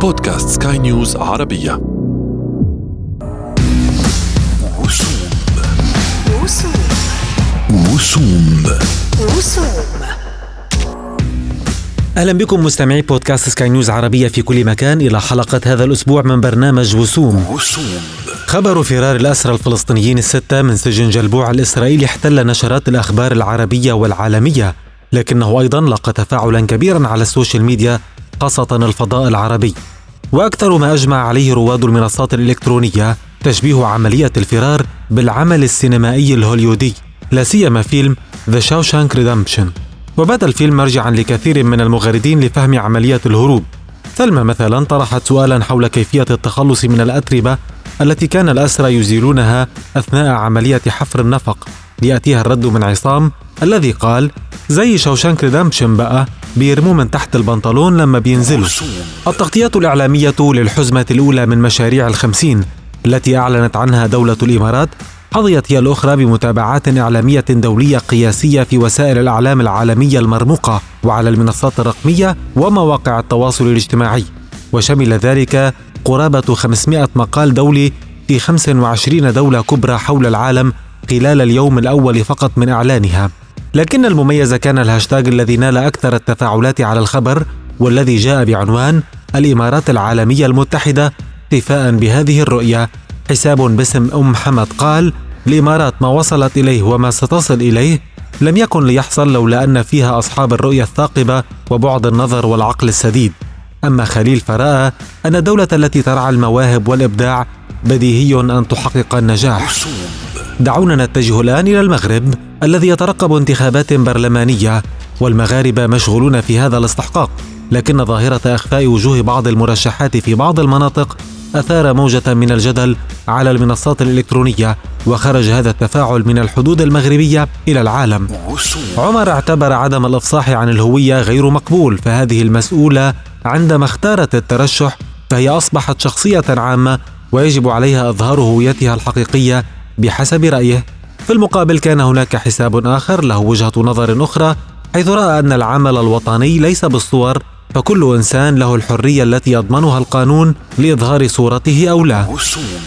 بودكاست سكاي نيوز عربية وسوم وسوم أهلا بكم مستمعي بودكاست سكاي نيوز عربية في كل مكان إلى حلقة هذا الأسبوع من برنامج وسوم. وسوم خبر فرار الأسرى الفلسطينيين الستة من سجن جلبوع الإسرائيلي احتل نشرات الأخبار العربية والعالمية، لكنه أيضا لقى تفاعلا كبيرا على ال social media خاصة الفضاء العربي. وأكثر ما أجمع عليه رواد المنصات الإلكترونية تشبيه عملية الفرار بالعمل السينمائي الهوليودي، لا سيما فيلم The Shawshank Redemption. وبات الفيلم مرجعا لكثير من المغردين لفهم عملية الهروب ثلمى مثلا طرحت سؤالا حول كيفية التخلص من الأتربة التي كان الأسرى يزيلونها أثناء عملية حفر النفق ليأتيها الرد من عصام الذي قال زي شوشانك ريدمبشن بقى بيرموه من تحت البنطلون لما بينزلوا. التغطية الإعلامية للحزمة الأولى من مشاريع الخمسين التي أعلنت عنها دولة الإمارات حظيت هي الأخرى بمتابعات إعلامية دولية قياسية في وسائل الإعلام العالمية المرموقة وعلى المنصات الرقمية ومواقع التواصل الاجتماعي. وشمل ذلك قرابة 500 مقال دولي في 25 دولة كبرى حول العالم خلال اليوم الأول فقط من إعلانها. لكن المميز كان الهاشتاج الذي نال أكثر التفاعلات على الخبر والذي جاء بعنوان الإمارات العالمية المتحدة احتفاء بهذه الرؤية. حساب باسم أم حمد قال الإمارات ما وصلت إليه وما ستصل إليه لم يكن ليحصل لولا أن فيها أصحاب الرؤية الثاقبة وبعد النظر والعقل السديد. أما خليل فرأى أن الدولة التي ترعى المواهب والإبداع بديهي أن تحقق النجاح. دعونا نتجه الآن إلى المغرب. الذي يترقب انتخابات برلمانية والمغاربة مشغولون في هذا الاستحقاق لكن ظاهرة إخفاء وجوه بعض المرشحات في بعض المناطق أثار موجة من الجدل على المنصات الإلكترونية وخرج هذا التفاعل من الحدود المغربية إلى العالم. عمر اعتبر عدم الإفصاح عن الهوية غير مقبول فهذه المسؤولة عندما اختارت الترشح فهي أصبحت شخصية عامة ويجب عليها إظهار هويتها الحقيقية بحسب رأيه. في المقابل كان هناك حساب آخر له وجهة نظر أخرى حيث رأى أن العمل الوطني ليس بالصور فكل إنسان له الحرية التي يضمنها القانون لإظهار صورته أو لا.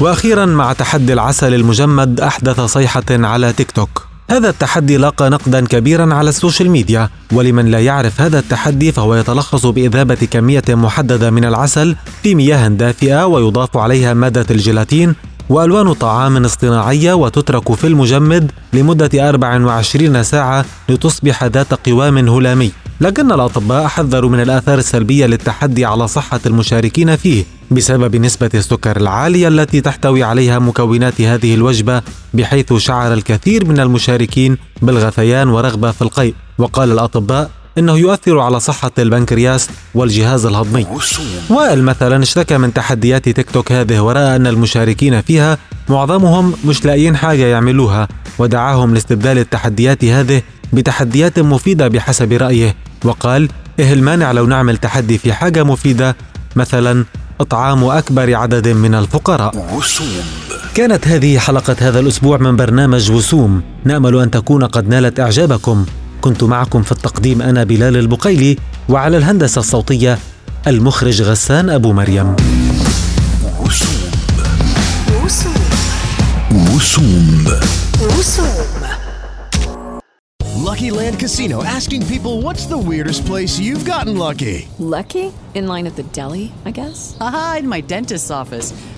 وأخيرا مع تحدي العسل المجمد أحدث صيحة على تيك توك. هذا التحدي لاقى نقدا كبيرا على ال social media ولمن لا يعرف هذا التحدي فهو يتلخص بإذابة كمية محددة من العسل في مياه دافئة ويضاف عليها مادة الجيلاتين وألوان طعام اصطناعية وتترك في المجمد لمدة 24 ساعة لتصبح ذات قوام هلامي. لكن الأطباء حذروا من الآثار السلبية للتحدي على صحة المشاركين فيه بسبب نسبة السكر العالية التي تحتوي عليها مكونات هذه الوجبة بحيث شعر الكثير من المشاركين بالغثيان ورغبة في القيء وقال الأطباء إنه يؤثر على صحة البنكرياس والجهاز الهضمي. وائل مثلا اشتكى من تحديات تيك توك هذه وراى أن المشاركين فيها معظمهم مش لاقيين حاجة يعملوها ودعاهم لاستبدال التحديات هذه بتحديات مفيدة بحسب رأيه. وقال إيه المانع لو نعمل تحدي في حاجة مفيدة؟ مثلا إطعام أكبر عدد من الفقراء. وسوم كانت هذه حلقة هذا الأسبوع من برنامج وسوم. نأمل أن تكون قد نالت إعجابكم. كنت معكم في التقديم أنا بلال البقيلي وعلى الهندسة الصوتية المخرج غسان أبو مريم وسوم وسوم Lucky Land Casino asking people what's the weirdest place you've gotten lucky? Lucky? In line at the deli, I guess? Aha, in my dentist's office.